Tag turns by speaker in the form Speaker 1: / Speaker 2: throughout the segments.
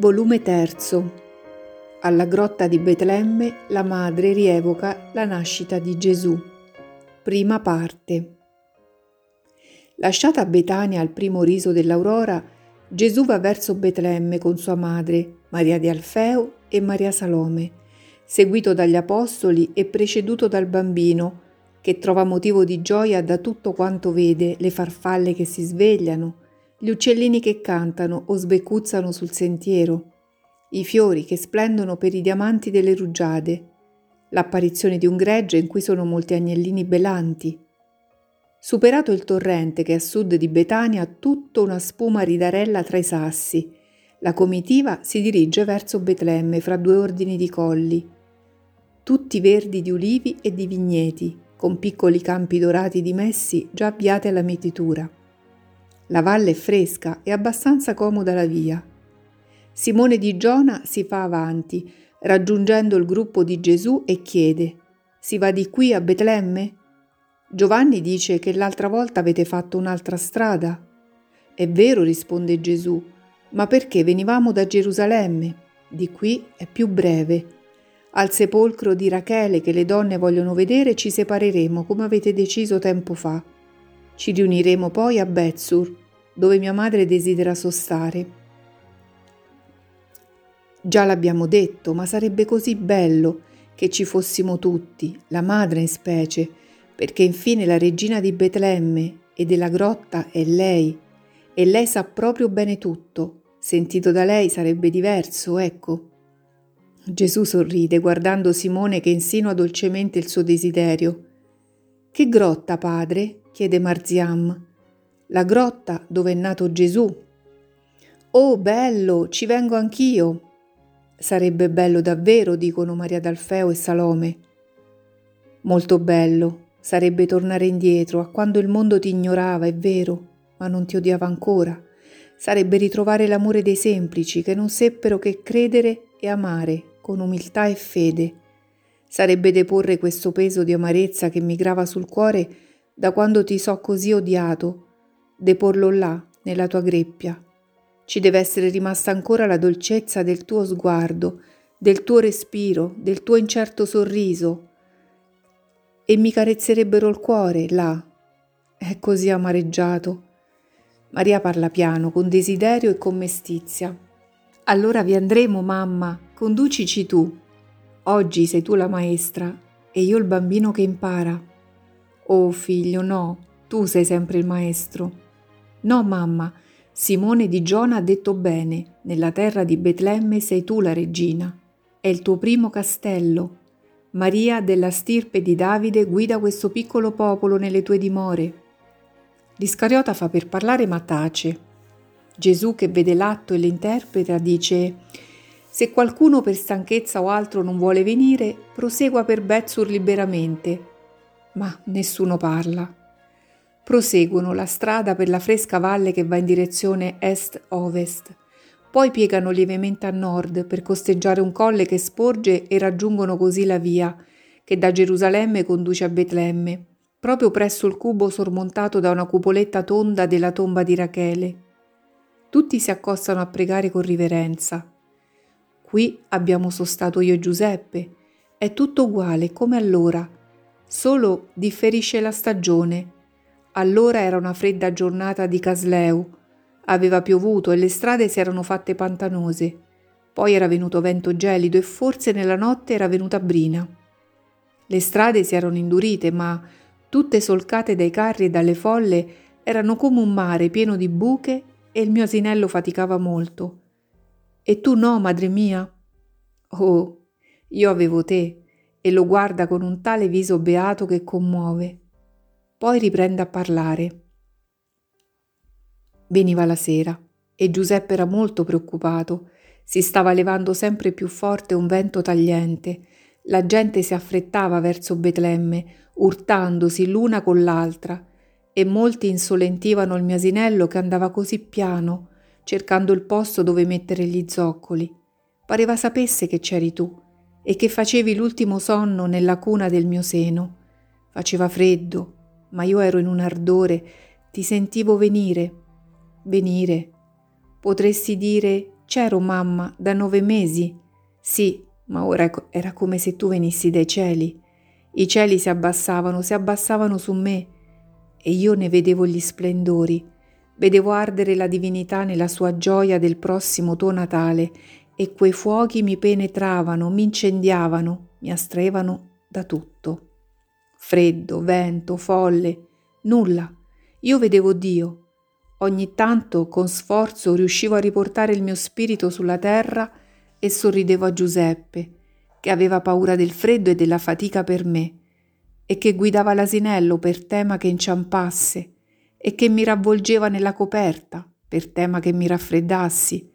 Speaker 1: Volume terzo. Alla grotta di Betlemme la madre rievoca la nascita di Gesù. Prima parte. Lasciata Betania al primo riso dell'aurora, Gesù va verso Betlemme con sua madre, Maria di Alfeo e Maria Salome, seguito dagli apostoli e preceduto dal bambino, che trova motivo di gioia da tutto quanto vede, le farfalle che si svegliano, gli uccellini che cantano o sbeccuzzano sul sentiero, i fiori che splendono per i diamanti delle rugiade, l'apparizione di un gregge in cui sono molti agnellini belanti. Superato il torrente che a sud di Betania tutta una spuma ridarella tra i sassi, la comitiva si dirige verso Betlemme fra due ordini di colli, tutti verdi di ulivi e di vigneti, con piccoli campi dorati dimessi già avviati alla mietitura. La valle è fresca e abbastanza comoda la via. Simone di Giona si fa avanti, raggiungendo il gruppo di Gesù e chiede: Si va di qui a Betlemme? Giovanni dice che l'altra volta avete fatto un'altra strada. È vero, risponde Gesù, ma perché venivamo da Gerusalemme? Di qui è più breve. Al sepolcro di Rachele che le donne vogliono vedere ci separeremo come avete deciso tempo fa. Ci riuniremo poi a Betsur, dove mia madre desidera sostare. Già l'abbiamo detto, ma sarebbe così bello che ci fossimo tutti, la madre in specie, perché infine la regina di Betlemme e della grotta è lei, e lei sa proprio bene tutto. Sentito da lei sarebbe diverso, ecco. Gesù sorride guardando Simone che insinua dolcemente il suo desiderio. Che grotta, padre? chiede Marziam. La grotta dove è nato Gesù. Oh, bello, ci vengo anch'io. Sarebbe bello davvero, dicono Maria d'Alfeo e Salome. Molto bello, sarebbe tornare indietro a quando il mondo ti ignorava, è vero, ma non ti odiava ancora. Sarebbe ritrovare l'amore dei semplici che non seppero che credere e amare con umiltà e fede. Sarebbe deporre questo peso di amarezza che mi grava sul cuore da quando ti so così odiato, deporlo là, nella tua greppia. Ci deve essere rimasta ancora la dolcezza del tuo sguardo, del tuo respiro, del tuo incerto sorriso. E mi carezzerebbero il cuore là. È così amareggiato. Maria parla piano, con desiderio e con mestizia. Allora vi andremo, mamma, conducici tu. Oggi sei tu la maestra e io il bambino che impara. Oh figlio, no, tu sei sempre il maestro. No, mamma, Simone di Giona ha detto bene, nella terra di Betlemme sei tu la regina. È il tuo primo castello. Maria della stirpe di Davide guida questo piccolo popolo nelle tue dimore. L'Iscariota fa per parlare ma tace. Gesù che vede l'atto e l'interpreta dice se qualcuno per stanchezza o altro non vuole venire, prosegua per Betsur liberamente ma nessuno parla. Proseguono la strada per la fresca valle che va in direzione est-ovest. Poi piegano lievemente a nord per costeggiare un colle che sporge e raggiungono così la via che da Gerusalemme conduce a Betlemme, proprio presso il cubo sormontato da una cupoletta tonda della tomba di Rachele. Tutti si accostano a pregare con riverenza. Qui abbiamo sostato io e Giuseppe. È tutto uguale come allora solo differisce la stagione. Allora era una fredda giornata di Casleu, aveva piovuto e le strade si erano fatte pantanose. Poi era venuto vento gelido e forse nella notte era venuta brina. Le strade si erano indurite, ma tutte solcate dai carri e dalle folle erano come un mare pieno di buche e il mio asinello faticava molto. E tu no, madre mia? Oh, io avevo te e lo guarda con un tale viso beato che commuove. Poi riprende a parlare. Veniva la sera e Giuseppe era molto preoccupato. Si stava levando sempre più forte un vento tagliente. La gente si affrettava verso Betlemme, urtandosi l'una con l'altra, e molti insolentivano il mio asinello che andava così piano, cercando il posto dove mettere gli zoccoli. Pareva sapesse che c'eri tu e che facevi l'ultimo sonno nella cuna del mio seno. Faceva freddo, ma io ero in un ardore, ti sentivo venire, venire. Potresti dire C'ero, mamma, da nove mesi. Sì, ma ora era come se tu venissi dai cieli. I cieli si abbassavano, si abbassavano su me e io ne vedevo gli splendori. Vedevo ardere la divinità nella sua gioia del prossimo tuo Natale e quei fuochi mi penetravano, mi incendiavano, mi astraevano da tutto. Freddo, vento, folle, nulla. Io vedevo Dio. Ogni tanto, con sforzo, riuscivo a riportare il mio spirito sulla terra e sorridevo a Giuseppe, che aveva paura del freddo e della fatica per me, e che guidava l'asinello per tema che inciampasse, e che mi ravvolgeva nella coperta per tema che mi raffreddassi,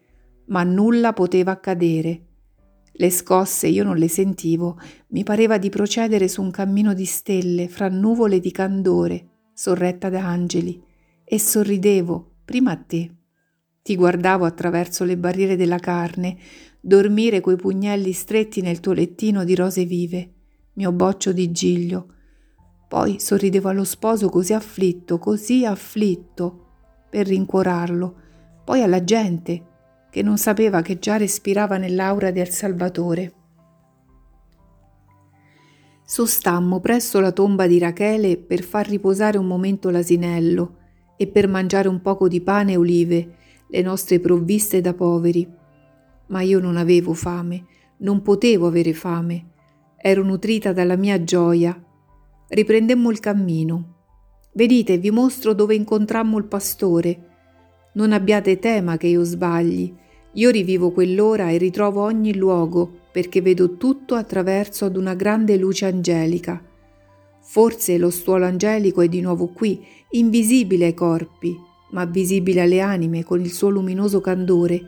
Speaker 1: ma nulla poteva accadere. Le scosse io non le sentivo, mi pareva di procedere su un cammino di stelle fra nuvole di candore, sorretta da angeli, e sorridevo prima a te. Ti guardavo attraverso le barriere della carne, dormire coi pugnelli stretti nel tuo lettino di rose vive, mio boccio di giglio. Poi sorridevo allo sposo così afflitto, così afflitto, per rincuorarlo, poi alla gente che non sapeva che già respirava nell'aura del Salvatore. Sostammo presso la tomba di Rachele per far riposare un momento l'asinello e per mangiare un poco di pane e olive, le nostre provviste da poveri ma io non avevo fame, non potevo avere fame. Ero nutrita dalla mia gioia. Riprendemmo il cammino. Venite, vi mostro dove incontrammo il pastore. Non abbiate tema che io sbagli. Io rivivo quell'ora e ritrovo ogni luogo perché vedo tutto attraverso ad una grande luce angelica. Forse lo stuolo angelico è di nuovo qui, invisibile ai corpi, ma visibile alle anime con il suo luminoso candore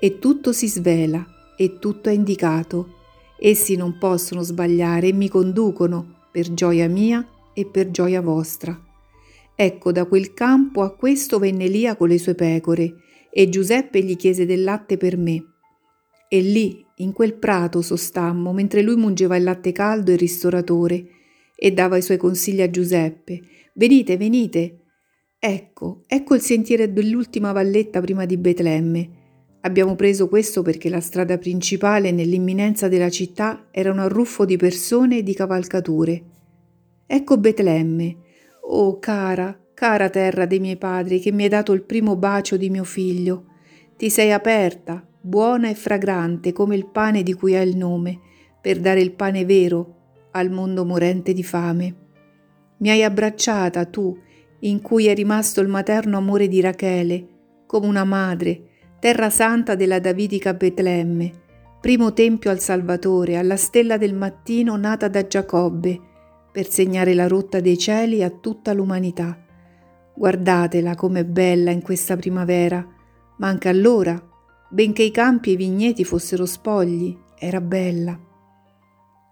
Speaker 1: e tutto si svela e tutto è indicato. Essi non possono sbagliare e mi conducono per gioia mia e per gioia vostra. Ecco, da quel campo a questo venne Elia con le sue pecore e Giuseppe gli chiese del latte per me. E lì, in quel prato, sostammo mentre lui mungeva il latte caldo e ristoratore e dava i suoi consigli a Giuseppe. Venite, venite. Ecco, ecco il sentiero dell'ultima valletta prima di Betlemme. Abbiamo preso questo perché la strada principale nell'imminenza della città era un arruffo di persone e di cavalcature. Ecco Betlemme. Oh cara, cara terra dei miei padri che mi hai dato il primo bacio di mio figlio. Ti sei aperta, buona e fragrante come il pane di cui hai il nome, per dare il pane vero al mondo morente di fame. Mi hai abbracciata tu, in cui è rimasto il materno amore di Rachele, come una madre, terra santa della davidica Betlemme, primo tempio al Salvatore, alla stella del mattino nata da Giacobbe, per segnare la rotta dei cieli a tutta l'umanità. Guardatela com'è bella in questa primavera, ma anche allora, benché i campi e i vigneti fossero spogli, era bella.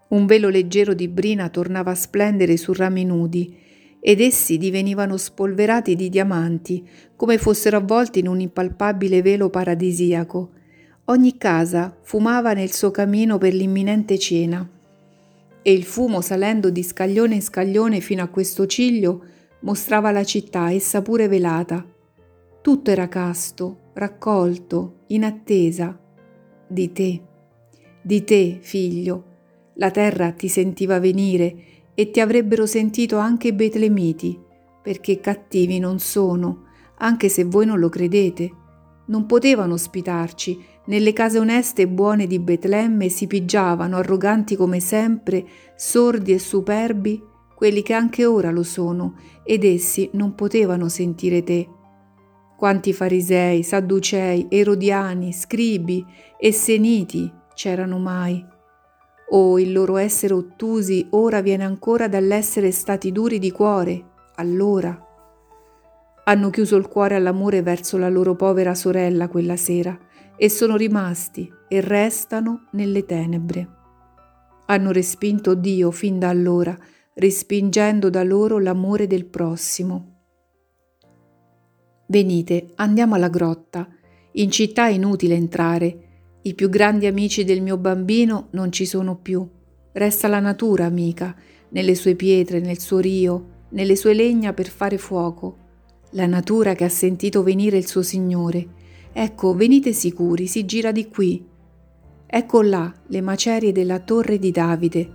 Speaker 1: Un velo leggero di brina tornava a splendere su rami nudi ed essi divenivano spolverati di diamanti, come fossero avvolti in un impalpabile velo paradisiaco. Ogni casa fumava nel suo cammino per l'imminente cena, e il fumo salendo di scaglione in scaglione fino a questo ciglio mostrava la città, essa pure velata. Tutto era casto, raccolto, in attesa di te, di te, figlio. La terra ti sentiva venire e ti avrebbero sentito anche i betlemiti, perché cattivi non sono, anche se voi non lo credete. Non potevano ospitarci, nelle case oneste e buone di Betlemme si pigiavano, arroganti come sempre, sordi e superbi, quelli che anche ora lo sono, ed essi non potevano sentire te. Quanti farisei, sadducei, erodiani, scribi e seniti c'erano mai o il loro essere ottusi ora viene ancora dall'essere stati duri di cuore, allora. Hanno chiuso il cuore all'amore verso la loro povera sorella quella sera e sono rimasti e restano nelle tenebre. Hanno respinto Dio fin da allora, respingendo da loro l'amore del prossimo. Venite, andiamo alla grotta. In città è inutile entrare, i più grandi amici del mio bambino non ci sono più. Resta la natura amica, nelle sue pietre, nel suo rio, nelle sue legna per fare fuoco. La natura che ha sentito venire il suo Signore. Ecco, venite sicuri, si gira di qui. Ecco là le macerie della torre di Davide.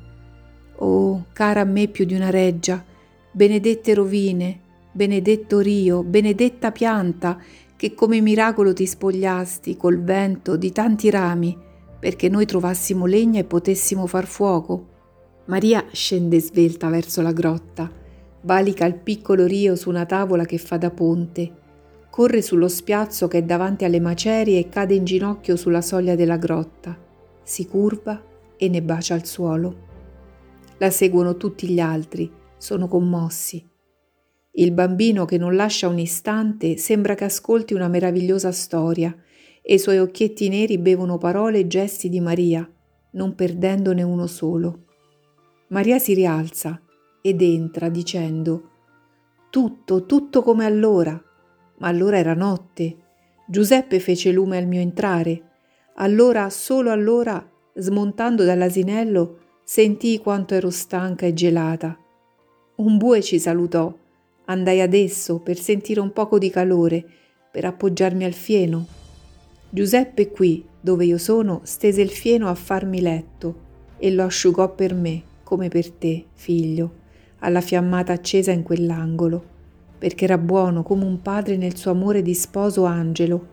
Speaker 1: Oh, cara a me più di una reggia, benedette rovine, benedetto rio, benedetta pianta, che come miracolo ti spogliasti col vento di tanti rami, perché noi trovassimo legna e potessimo far fuoco. Maria scende svelta verso la grotta, valica il piccolo rio su una tavola che fa da ponte, corre sullo spiazzo che è davanti alle macerie e cade in ginocchio sulla soglia della grotta, si curva e ne bacia il suolo. La seguono tutti gli altri, sono commossi. Il bambino che non lascia un istante sembra che ascolti una meravigliosa storia e i suoi occhietti neri bevono parole e gesti di Maria, non perdendone uno solo. Maria si rialza ed entra dicendo Tutto, tutto come allora. Ma allora era notte. Giuseppe fece lume al mio entrare. Allora, solo allora, smontando dall'asinello, sentii quanto ero stanca e gelata. Un bue ci salutò Andai ad esso per sentire un poco di calore, per appoggiarmi al fieno. Giuseppe qui, dove io sono, stese il fieno a farmi letto e lo asciugò per me, come per te, figlio, alla fiammata accesa in quell'angolo, perché era buono come un padre nel suo amore di sposo angelo,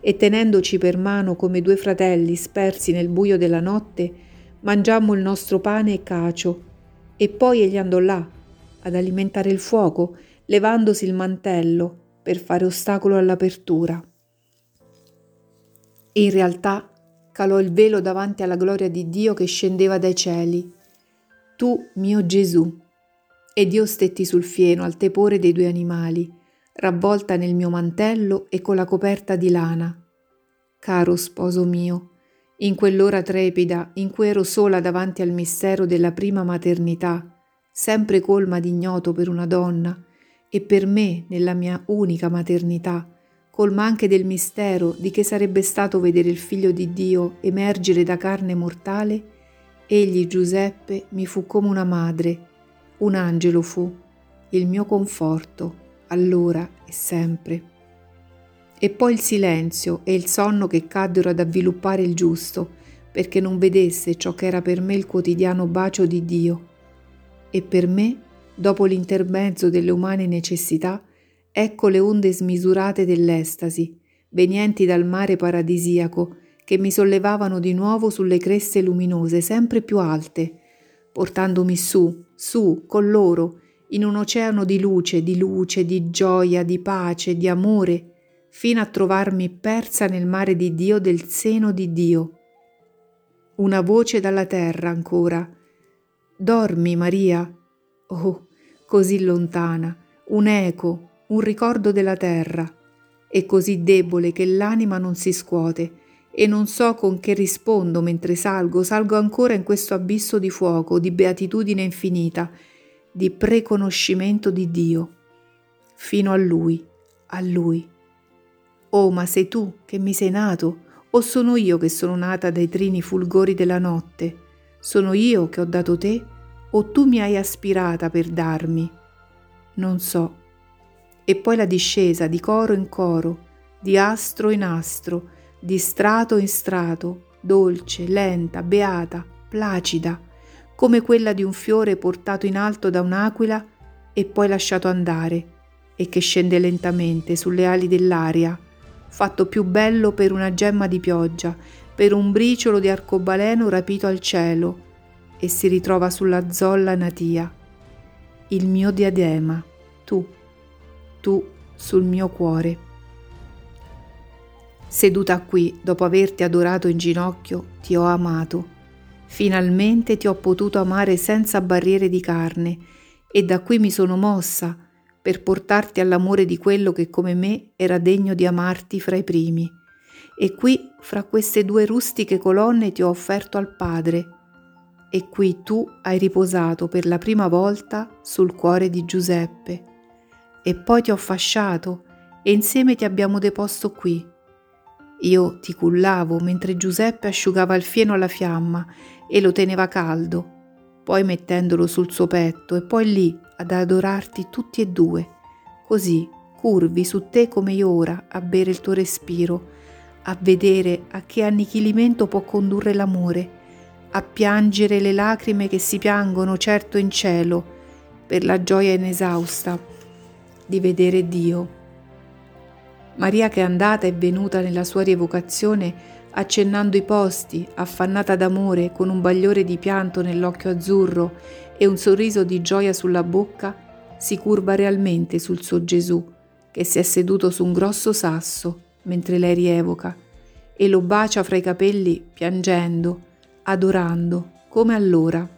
Speaker 1: e tenendoci per mano come due fratelli spersi nel buio della notte, mangiammo il nostro pane e cacio, e poi egli andò là ad alimentare il fuoco, levandosi il mantello per fare ostacolo all'apertura. In realtà calò il velo davanti alla gloria di Dio che scendeva dai cieli. Tu, mio Gesù. Ed io stetti sul fieno al tepore dei due animali, ravvolta nel mio mantello e con la coperta di lana. Caro sposo mio, in quell'ora trepida in cui ero sola davanti al mistero della prima maternità, sempre colma di ignoto per una donna, e per me, nella mia unica maternità, colma anche del mistero di che sarebbe stato vedere il figlio di Dio emergere da carne mortale, egli Giuseppe mi fu come una madre, un angelo fu, il mio conforto, allora e sempre. E poi il silenzio e il sonno che caddero ad avviluppare il giusto, perché non vedesse ciò che era per me il quotidiano bacio di Dio e per me, dopo l'intermezzo delle umane necessità, ecco le onde smisurate dell'estasi, venienti dal mare paradisiaco, che mi sollevavano di nuovo sulle creste luminose sempre più alte, portandomi su, su, con loro, in un oceano di luce, di luce, di gioia, di pace, di amore, fino a trovarmi persa nel mare di Dio del seno di Dio. Una voce dalla terra ancora, Dormi, Maria. Oh, così lontana, un eco, un ricordo della terra, e così debole che l'anima non si scuote, e non so con che rispondo mentre salgo, salgo ancora in questo abisso di fuoco, di beatitudine infinita, di preconoscimento di Dio, fino a Lui, a Lui. Oh, ma sei tu che mi sei nato, o sono io che sono nata dai trini fulgori della notte? Sono io che ho dato te o tu mi hai aspirata per darmi? Non so. E poi la discesa di coro in coro, di astro in astro, di strato in strato, dolce, lenta, beata, placida, come quella di un fiore portato in alto da un'aquila e poi lasciato andare, e che scende lentamente sulle ali dell'aria, fatto più bello per una gemma di pioggia, per un briciolo di arcobaleno rapito al cielo e si ritrova sulla zolla natia. Il mio diadema, tu, tu sul mio cuore. Seduta qui, dopo averti adorato in ginocchio, ti ho amato. Finalmente ti ho potuto amare senza barriere di carne e da qui mi sono mossa per portarti all'amore di quello che come me era degno di amarti fra i primi e qui fra queste due rustiche colonne ti ho offerto al Padre, e qui tu hai riposato per la prima volta sul cuore di Giuseppe, e poi ti ho fasciato e insieme ti abbiamo deposto qui. Io ti cullavo mentre Giuseppe asciugava il fieno alla fiamma e lo teneva caldo, poi mettendolo sul suo petto e poi lì ad adorarti tutti e due, così curvi su te come io ora a bere il tuo respiro, a vedere a che annichilimento può condurre l'amore, a piangere le lacrime che si piangono certo in cielo per la gioia inesausta di vedere Dio. Maria che è andata e venuta nella sua rievocazione accennando i posti, affannata d'amore, con un bagliore di pianto nell'occhio azzurro e un sorriso di gioia sulla bocca, si curva realmente sul suo Gesù, che si è seduto su un grosso sasso mentre lei rievoca, e lo bacia fra i capelli piangendo, adorando, come allora.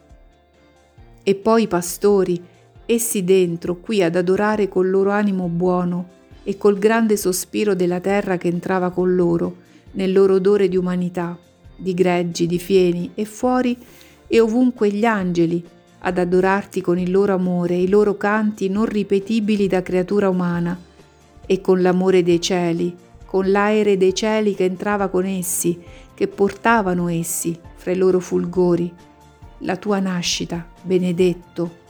Speaker 1: E poi i pastori, essi dentro, qui ad adorare col loro animo buono e col grande sospiro della terra che entrava con loro, nel loro odore di umanità, di greggi, di fieni e fuori e ovunque gli angeli, ad adorarti con il loro amore i loro canti non ripetibili da creatura umana, e con l'amore dei cieli, con l'aere dei cieli che entrava con essi, che portavano essi fra i loro fulgori, la tua nascita, benedetto,